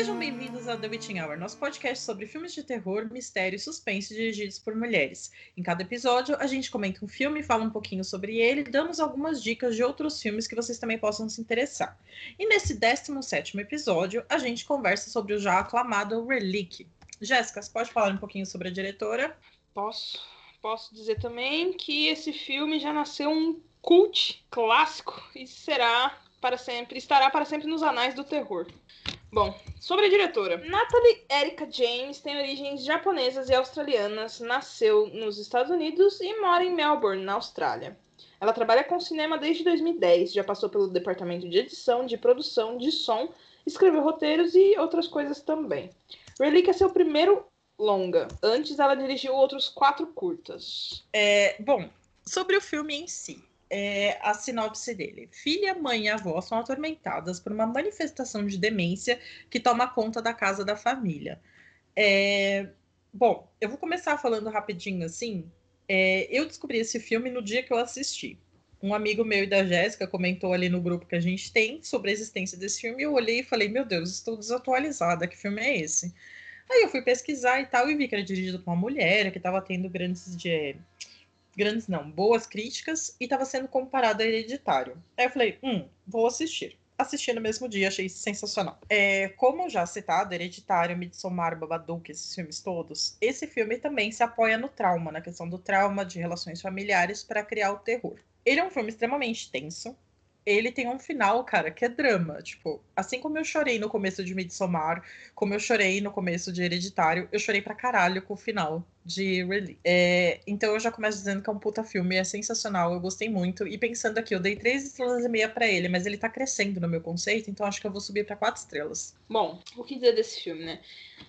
Sejam bem-vindos ao The Witching Hour, nosso podcast sobre filmes de terror, mistério e suspense dirigidos por mulheres. Em cada episódio, a gente comenta um filme, fala um pouquinho sobre ele, damos algumas dicas de outros filmes que vocês também possam se interessar. E nesse 17 episódio, a gente conversa sobre o já aclamado Relic. Jéssica, você pode falar um pouquinho sobre a diretora? Posso. Posso dizer também que esse filme já nasceu um cult clássico e será para sempre, estará para sempre nos anais do terror. Bom, sobre a diretora. Natalie Erika James tem origens japonesas e australianas, nasceu nos Estados Unidos e mora em Melbourne, na Austrália. Ela trabalha com cinema desde 2010, já passou pelo departamento de edição, de produção, de som, escreveu roteiros e outras coisas também. Relic é seu primeiro longa. Antes ela dirigiu outros quatro curtas. É, bom, sobre o filme em si é a sinopse dele. Filha, mãe e avó são atormentadas por uma manifestação de demência que toma conta da casa da família. É... Bom, eu vou começar falando rapidinho assim. É... Eu descobri esse filme no dia que eu assisti. Um amigo meu e da Jéssica comentou ali no grupo que a gente tem sobre a existência desse filme. E eu olhei e falei: Meu Deus, estou desatualizada. Que filme é esse? Aí eu fui pesquisar e tal e vi que era dirigido por uma mulher que estava tendo grandes de grandes não, boas críticas e estava sendo comparado a Hereditário. Aí eu falei, hum, vou assistir. Assisti no mesmo dia, achei sensacional. É, como já citado, Hereditário, Midsommar, Babadook, esses filmes todos, esse filme também se apoia no trauma, na questão do trauma de relações familiares para criar o terror. Ele é um filme extremamente tenso, ele tem um final, cara, que é drama. Tipo, assim como eu chorei no começo de Midsommar, como eu chorei no começo de Hereditário, eu chorei pra caralho com o final de Release. É, então eu já começo dizendo que é um puta filme, é sensacional, eu gostei muito. E pensando aqui, eu dei três estrelas e meia pra ele, mas ele tá crescendo no meu conceito, então acho que eu vou subir pra quatro estrelas. Bom, o que dizer desse filme, né?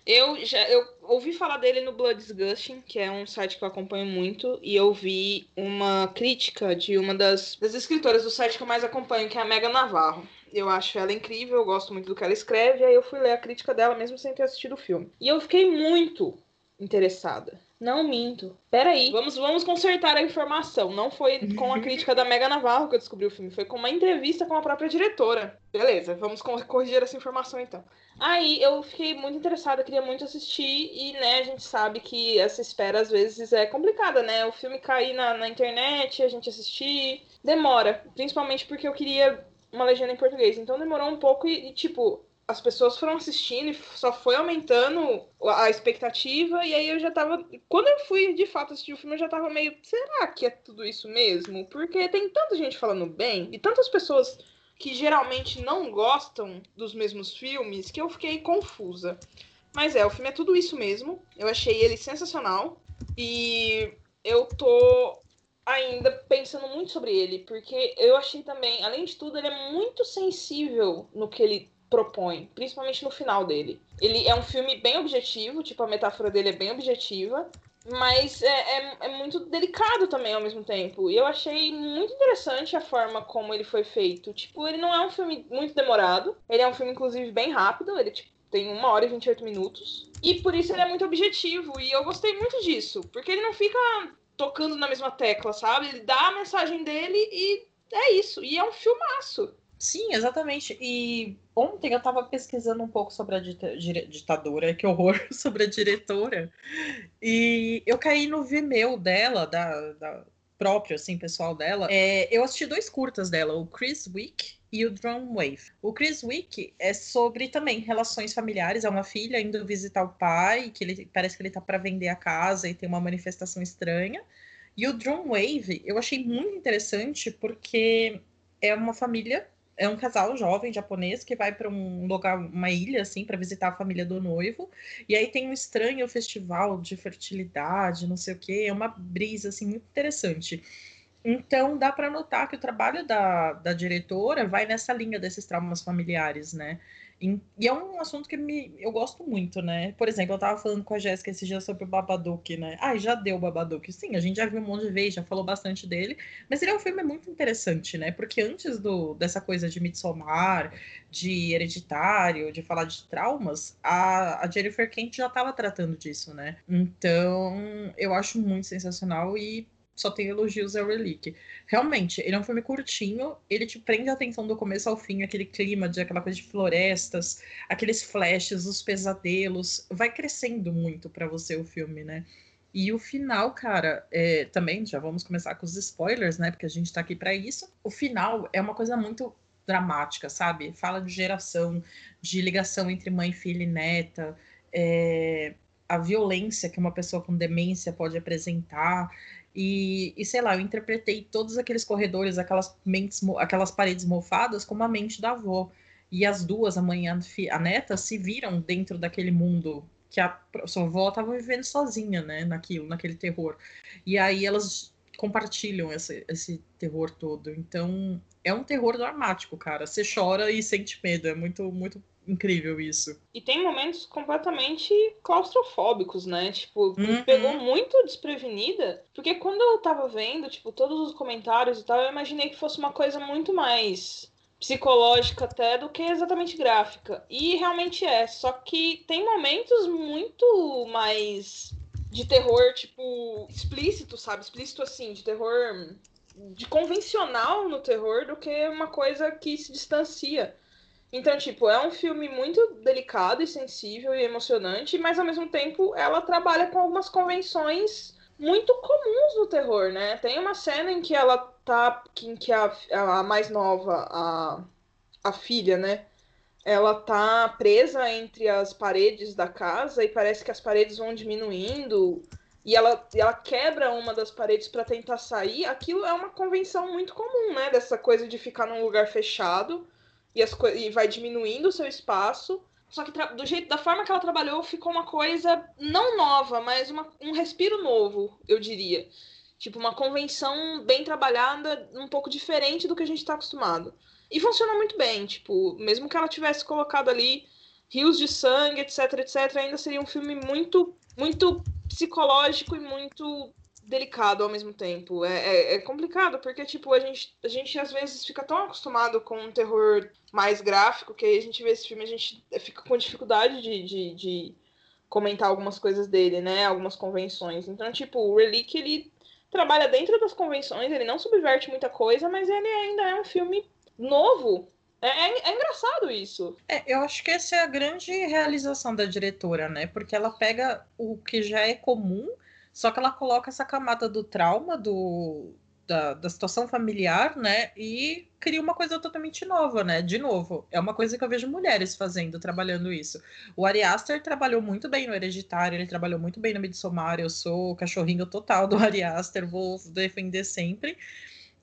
Eu já eu ouvi falar dele no Blood Disgusting, que é um site que eu acompanho muito, e eu vi uma crítica de uma das, das escritoras do site que eu mais acompanho, que é a Mega Navarro. Eu acho ela incrível, eu gosto muito do que ela escreve, aí eu fui ler a crítica dela mesmo sem ter assistido o filme. E eu fiquei muito interessada. Não minto. Peraí. Vamos, vamos consertar a informação. Não foi com a crítica da Mega Navarro que eu descobri o filme. Foi com uma entrevista com a própria diretora. Beleza, vamos corrigir essa informação então. Aí eu fiquei muito interessada, queria muito assistir. E, né, a gente sabe que essa espera às vezes é complicada, né? O filme cair na, na internet, a gente assistir. Demora. Principalmente porque eu queria uma legenda em português. Então demorou um pouco e, e tipo, as pessoas foram assistindo e só foi aumentando a expectativa, e aí eu já tava. Quando eu fui de fato assistir o filme, eu já tava meio. Será que é tudo isso mesmo? Porque tem tanta gente falando bem e tantas pessoas que geralmente não gostam dos mesmos filmes que eu fiquei confusa. Mas é, o filme é tudo isso mesmo. Eu achei ele sensacional. E eu tô ainda pensando muito sobre ele, porque eu achei também, além de tudo, ele é muito sensível no que ele propõe, principalmente no final dele. Ele é um filme bem objetivo, tipo, a metáfora dele é bem objetiva, mas é, é, é, muito delicado também ao mesmo tempo. E eu achei muito interessante a forma como ele foi feito. Tipo, ele não é um filme muito demorado, ele é um filme, inclusive, bem rápido, ele tipo, tem uma hora e 28 minutos. E por isso ele é muito objetivo, e eu gostei muito disso, porque ele não fica tocando na mesma tecla, sabe? Ele dá a mensagem dele e é isso. E é um filmaço. Sim, exatamente. E ontem eu estava pesquisando um pouco sobre a ditadura, que horror, sobre a diretora. E eu caí no Vimeo dela, da, da próprio, assim, pessoal dela. É, eu assisti dois curtas dela, o Chris Wick e o Drum Wave. O Chris Wick é sobre também relações familiares. É uma filha indo visitar o pai, que ele parece que ele tá para vender a casa e tem uma manifestação estranha. E o Drum Wave eu achei muito interessante porque é uma família é um casal jovem japonês que vai para um lugar, uma ilha, assim, para visitar a família do noivo. E aí tem um estranho festival de fertilidade, não sei o quê. É uma brisa, assim, muito interessante. Então, dá para notar que o trabalho da, da diretora vai nessa linha desses traumas familiares, né? E é um assunto que me, eu gosto muito, né? Por exemplo, eu tava falando com a Jéssica esse dia sobre o Babadook, né? Ah, já deu o Babadook. Sim, a gente já viu um monte de vezes, já falou bastante dele. Mas ele é um filme muito interessante, né? Porque antes do, dessa coisa de Midsommar, de hereditário, de falar de traumas, a, a Jennifer Kent já estava tratando disso, né? Então, eu acho muito sensacional e só tem elogios ao Relic. Realmente, ele é um filme curtinho, ele te prende a atenção do começo ao fim, aquele clima de aquela coisa de florestas, aqueles flashes, os pesadelos, vai crescendo muito para você o filme, né? E o final, cara, é, também já vamos começar com os spoilers, né? Porque a gente tá aqui para isso. O final é uma coisa muito dramática, sabe? Fala de geração, de ligação entre mãe, filha e neta, é, a violência que uma pessoa com demência pode apresentar. E, e, sei lá, eu interpretei todos aqueles corredores, aquelas, mentes, aquelas paredes mofadas como a mente da avó. E as duas, a mãe e a neta, se viram dentro daquele mundo que a sua avó estava vivendo sozinha, né, naquilo, naquele terror. E aí elas compartilham esse, esse terror todo. Então, é um terror dramático, cara. Você chora e sente medo. É muito, muito incrível isso. E tem momentos completamente claustrofóbicos, né? Tipo, uhum. me pegou muito desprevenida, porque quando eu tava vendo, tipo, todos os comentários e tal, eu imaginei que fosse uma coisa muito mais psicológica até do que exatamente gráfica. E realmente é, só que tem momentos muito mais de terror, tipo, explícito, sabe? Explícito assim, de terror de convencional no terror do que uma coisa que se distancia. Então, tipo, é um filme muito delicado e sensível e emocionante, mas ao mesmo tempo ela trabalha com algumas convenções muito comuns no terror, né? Tem uma cena em que ela tá. em que a, a mais nova, a, a filha, né? Ela tá presa entre as paredes da casa e parece que as paredes vão diminuindo e ela, ela quebra uma das paredes para tentar sair. Aquilo é uma convenção muito comum, né? Dessa coisa de ficar num lugar fechado e, as e vai diminuindo o seu espaço. Só que do jeito, da forma que ela trabalhou, ficou uma coisa não nova, mas uma, um respiro novo, eu diria. Tipo, uma convenção bem trabalhada, um pouco diferente do que a gente está acostumado. E funciona muito bem, tipo, mesmo que ela tivesse colocado ali rios de sangue, etc, etc, ainda seria um filme muito, muito psicológico e muito delicado ao mesmo tempo. É, é, é, complicado, porque, tipo, a gente, a gente às vezes fica tão acostumado com um terror mais gráfico que aí a gente vê esse filme a gente fica com dificuldade de, de, de comentar algumas coisas dele, né? Algumas convenções. Então, tipo, o Relic, ele trabalha dentro das convenções, ele não subverte muita coisa, mas ele ainda é um filme novo. É, é, é, engraçado isso. É, eu acho que essa é a grande realização da diretora, né? Porque ela pega o que já é comum só que ela coloca essa camada do trauma, do, da, da, situação familiar, né? E cria uma coisa totalmente nova, né? De novo, é uma coisa que eu vejo mulheres fazendo, trabalhando isso. O Ari Aster trabalhou muito bem no Hereditário, ele trabalhou muito bem no Midsommar, eu sou o cachorrinho total do Ari Aster, vou defender sempre.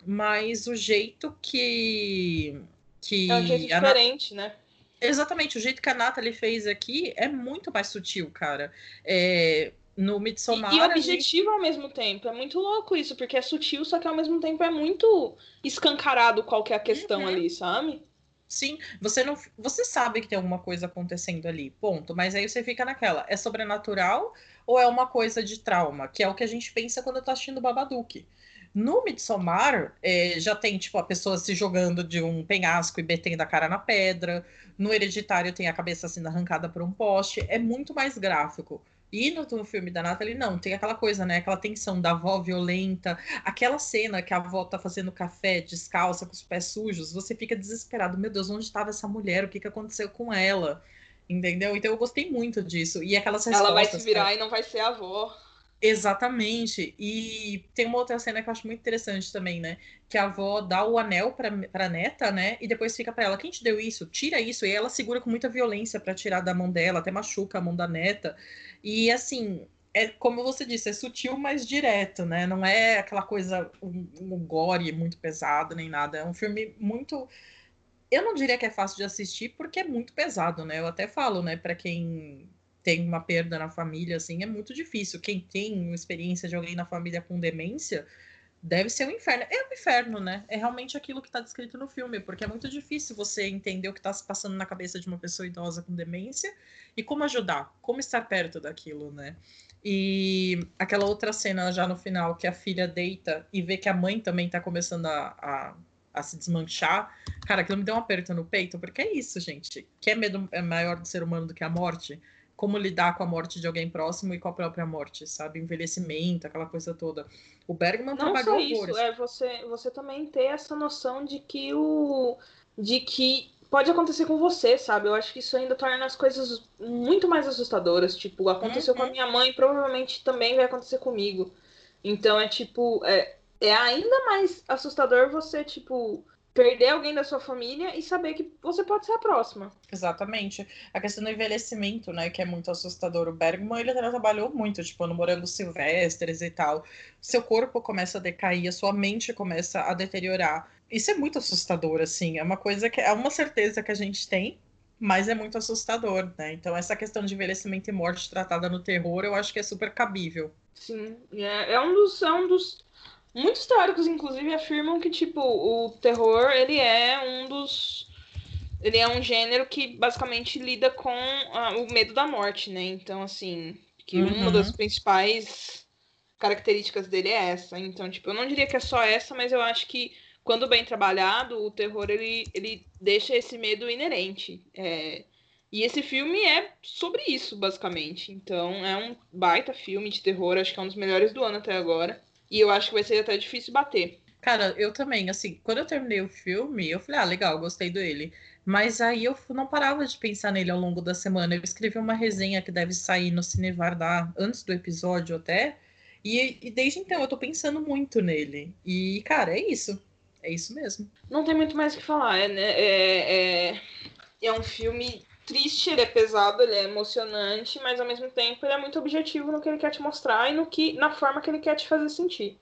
Mas o jeito que... que é um jeito diferente, né? Exatamente, o jeito que a Nathalie fez aqui é muito mais sutil, cara. É, no Midsommar. E, e objetivo gente... ao mesmo tempo. É muito louco isso, porque é sutil, só que ao mesmo tempo é muito escancarado qual que é a questão uhum. ali, sabe? Sim, você não, você sabe que tem alguma coisa acontecendo ali, ponto. Mas aí você fica naquela, é sobrenatural ou é uma coisa de trauma? Que é o que a gente pensa quando tá assistindo Babadook. No Midsommar, é, já tem, tipo, a pessoa se jogando de um penhasco e betendo a cara na pedra. No Hereditário tem a cabeça sendo arrancada por um poste. É muito mais gráfico. E no, no, filme da Natalie, não, tem aquela coisa, né? Aquela tensão da avó violenta, aquela cena que a avó tá fazendo café descalça, com os pés sujos, você fica desesperado. Meu Deus, onde estava essa mulher? O que, que aconteceu com ela? Entendeu? Então eu gostei muito disso. E aquelas respostas. Ela vai se virar cara... e não vai ser a avó. Exatamente. E tem uma outra cena que eu acho muito interessante também, né? Que a avó dá o anel pra, pra neta, né? E depois fica para ela: quem te deu isso? Tira isso. E ela segura com muita violência para tirar da mão dela, até machuca a mão da neta. E assim, é como você disse, é sutil, mas direto, né? Não é aquela coisa, um, um gore muito pesado nem nada. É um filme muito. Eu não diria que é fácil de assistir, porque é muito pesado, né? Eu até falo, né, para quem tem uma perda na família, assim, é muito difícil. Quem tem experiência de alguém na família com demência, deve ser um inferno. É um inferno, né? É realmente aquilo que está descrito no filme, porque é muito difícil você entender o que está se passando na cabeça de uma pessoa idosa com demência e como ajudar, como estar perto daquilo, né? E aquela outra cena já no final, que a filha deita e vê que a mãe também está começando a, a, a, se desmanchar. Cara, aquilo me deu um aperto no peito, porque é isso, gente. Que é medo é maior do ser humano do que a morte? Como lidar com a morte de alguém próximo e com a própria morte, sabe? Envelhecimento, aquela coisa toda. O Bergman Não trabalhou só isso, é você, você também ter essa noção de que o. de que pode acontecer com você, sabe? Eu acho que isso ainda torna as coisas muito mais assustadoras. Tipo, aconteceu com a Uhum. minha mãe, provavelmente também vai acontecer comigo. Então é tipo, é, é ainda mais assustador você, tipo, perder alguém da sua família e saber que você pode ser a próxima. Exatamente. A questão do envelhecimento, né, que é muito assustador. O Bergman, ele trabalhou muito, tipo, no Morangos Silvestres e tal. Seu corpo começa a decair, a sua mente começa a deteriorar. Isso é muito assustador, assim. É uma coisa que é uma certeza que a gente tem, mas é muito assustador, né? Então, essa questão de envelhecimento e morte tratada no terror, eu acho que é super cabível. Sim, é, é um dos, é um dos. Muitos teóricos, inclusive, afirmam que, tipo, o terror, ele é um dos. Ele é um gênero que basicamente lida com ah, o medo da morte, né? Então, assim, que uma Uhum. das principais características dele é essa. Então, tipo, eu não diria que é só essa, mas eu acho que quando bem trabalhado, o terror ele, ele deixa esse medo inerente. É, E esse filme é sobre isso, basicamente. Então, é um baita filme de terror, acho que é um dos melhores do ano até agora. E eu acho que vai ser até difícil bater. Cara, eu também, assim, quando eu terminei o filme, eu falei, ah, legal, gostei dele. Mas aí eu não parava de pensar nele ao longo da semana. Eu escrevi uma resenha que deve sair no Cine Vardar antes do episódio até. E, e desde então eu tô pensando muito nele. E, cara, é isso. É isso mesmo. Não tem muito mais o que falar. É, né, é, é, é um filme triste, ele é pesado, ele é emocionante, mas ao mesmo tempo ele é muito objetivo no que ele quer te mostrar e no que, na forma que ele quer te fazer sentir.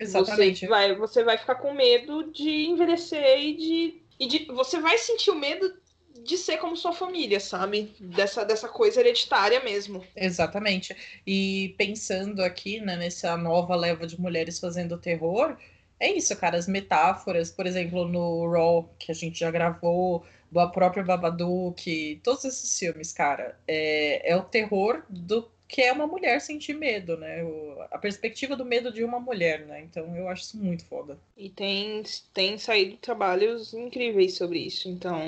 Exatamente. Você vai, você vai ficar com medo de envelhecer e de, e de. Você vai sentir o medo de ser como sua família, sabe? Dessa, dessa coisa hereditária mesmo. Exatamente. E pensando aqui, né, nessa nova leva de mulheres fazendo terror, é isso, cara. As metáforas, por exemplo, no Raw, que a gente já gravou, do próprio Babadook, todos esses filmes, cara, é, é o terror do que é uma mulher sentir medo, né? O- a perspectiva do medo de uma mulher, né? Então eu acho isso muito foda. E tem, tem saído trabalhos incríveis sobre isso. Então,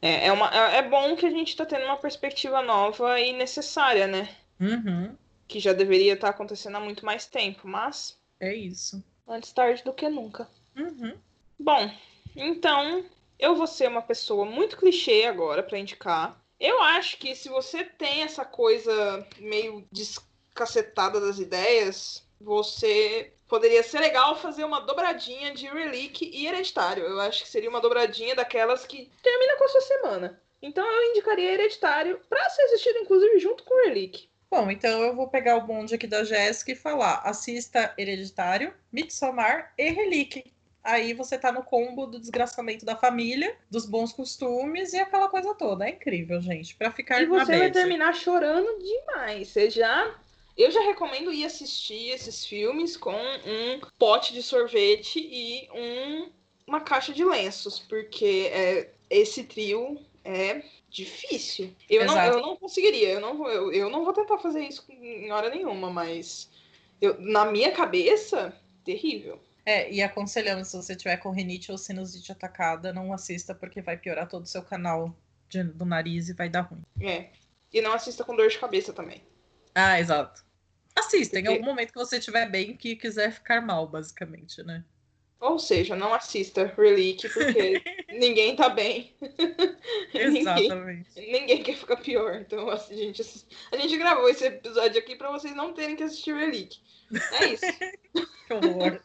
é, é, uma, é é bom que a gente tá tendo uma perspectiva nova e necessária, né? Uhum, Que já deveria estar acontecendo há muito mais tempo, mas é isso. antes tarde do que nunca. Uhum. Bom, então eu vou ser uma pessoa muito clichê agora pra indicar. Eu acho que se você tem essa coisa meio descacetada das ideias, você poderia ser legal fazer uma dobradinha de Relic e Hereditário. Eu acho que seria uma dobradinha daquelas que termina com a sua semana. Então eu indicaria Hereditário pra ser assistido, inclusive, junto com Relic. Bom, então eu vou pegar o bonde aqui da Jéssica e falar: assista Hereditário, Midsommar e Relique. Aí você tá no combo do desgraçamento da família, dos bons costumes e aquela coisa toda. É incrível, gente. Pra ficar E você vai terminar chorando demais. Você já. Eu já recomendo ir assistir esses filmes com um pote de sorvete e um... uma caixa de lenços, porque é, esse trio é difícil. Eu não, eu não conseguiria, eu não, vou, eu, eu não vou tentar fazer isso em hora nenhuma, mas eu, na minha cabeça, terrível. É, e aconselhamos, se você tiver com rinite ou sinusite atacada, não assista porque vai piorar todo o seu canal de- do nariz e vai dar ruim. É. E não assista com dor de cabeça também. Ah, exato. Assista em Porque- algum momento que você estiver bem que quiser ficar mal, basicamente, né? Ou seja, não assista Relic, porque ninguém tá bem. ninguém, Exatamente. ninguém quer ficar pior. Então, a gente, a gente gravou esse episódio aqui pra vocês não terem que assistir Relic. É isso. Que horror.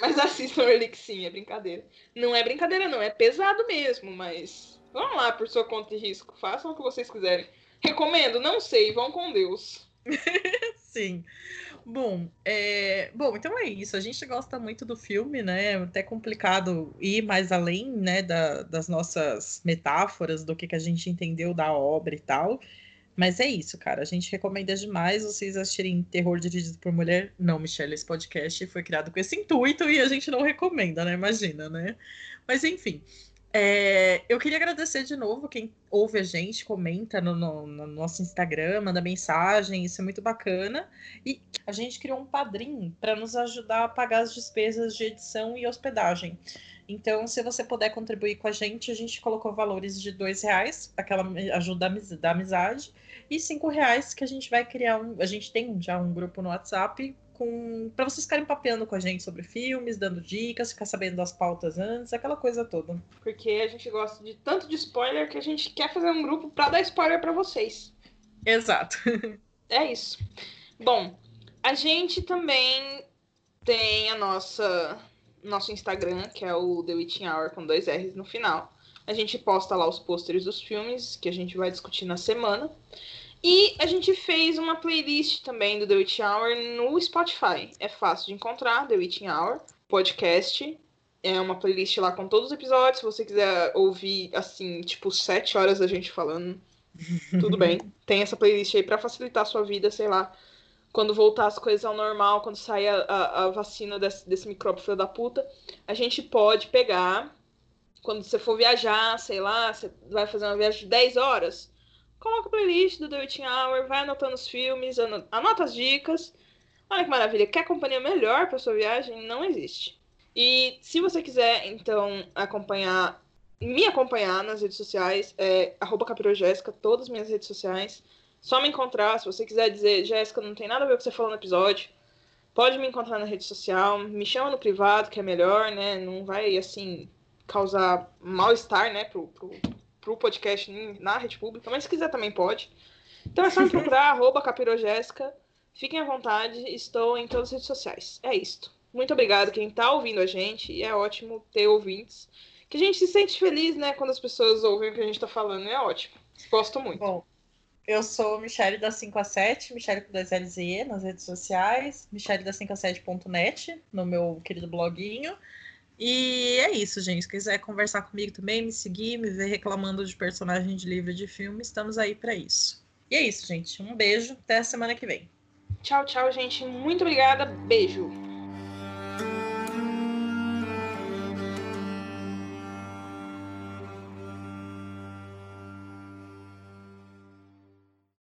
mas assistam Relic sim, é brincadeira. Não é brincadeira, não. É pesado mesmo, mas vamos lá por sua conta e risco. Façam o que vocês quiserem. Recomendo, não sei, vão com Deus. Sim. Bom, é... Bom, então é isso. A gente gosta muito do filme, né? É até complicado ir mais além, né, da- das nossas metáforas, do que, que a gente entendeu da obra e tal. Mas é isso, cara. A gente recomenda demais vocês assistirem Terror Dirigido por Mulher. Não, Michelle, esse podcast foi criado com esse intuito e a gente não recomenda, né? Imagina, né? Mas enfim. É, eu queria agradecer de novo quem ouve a gente, comenta no, no- no nosso Instagram, manda mensagem, isso é muito bacana. E a gente criou um padrinho para nos ajudar a pagar as despesas de edição e hospedagem. Então, se você puder contribuir com a gente, a gente colocou valores de dois reais, aquela ajuda da amizade, e cinco reais que a gente vai criar um. A gente tem já um grupo no WhatsApp com para vocês ficarem papeando com a gente sobre filmes, dando dicas, ficar sabendo das pautas antes, aquela coisa toda. Porque a gente gosta de tanto de spoiler que a gente quer fazer um grupo para dar spoiler para vocês. Exato. É isso. Bom, a gente também tem a nossa nosso Instagram, que é o The Witching Hour com dois R's no final. A gente posta lá os pôsteres dos filmes que a gente vai discutir na semana. E a gente fez uma playlist também do The Witching Hour no Spotify. É fácil de encontrar, The Witching Hour, podcast. É uma playlist lá com todos os episódios. Se você quiser ouvir, assim, tipo, sete horas da gente falando, tudo bem. Tem essa playlist aí para facilitar a sua vida, sei lá quando voltar as coisas ao normal, quando sair a, a, a vacina desse, desse micróbio filho da puta, a gente pode pegar, quando você for viajar, sei lá, você vai fazer uma viagem de 10 horas, coloca a playlist do The Witching Hour, vai anotando os filmes, anota as dicas. Olha que maravilha, quer companhia melhor para sua viagem? Não existe. E se você quiser, então, acompanhar, me acompanhar nas redes sociais, é arroba todas as minhas redes sociais só me encontrar. Se você quiser dizer, Jéssica, não tem nada a ver com o que você falou no episódio, pode me encontrar na rede social, me chama no privado, que é melhor, né? Não vai, assim, causar mal-estar, né, pro, pro, pro podcast na rede pública, mas se quiser também pode. Então é só me procurar, arroba capirogéssica. Fiquem à vontade, estou em todas as redes sociais. É isto. Muito obrigado quem está ouvindo a gente, e é ótimo ter ouvintes. Que a gente se sente feliz, né, quando as pessoas ouvem o que a gente está falando, é ótimo. Gosto muito. Bom, eu sou Michelle da 5 a 7, Michelle com 2 L's e E nas redes sociais, Michelle da 5 a 7.net, no meu querido bloguinho. E é isso, gente. Se quiser conversar comigo também, me seguir, me ver reclamando de personagem de livro de filme, estamos aí para isso. E é isso, gente. Um beijo, até a semana que vem. Tchau, tchau, gente. Muito obrigada. Beijo.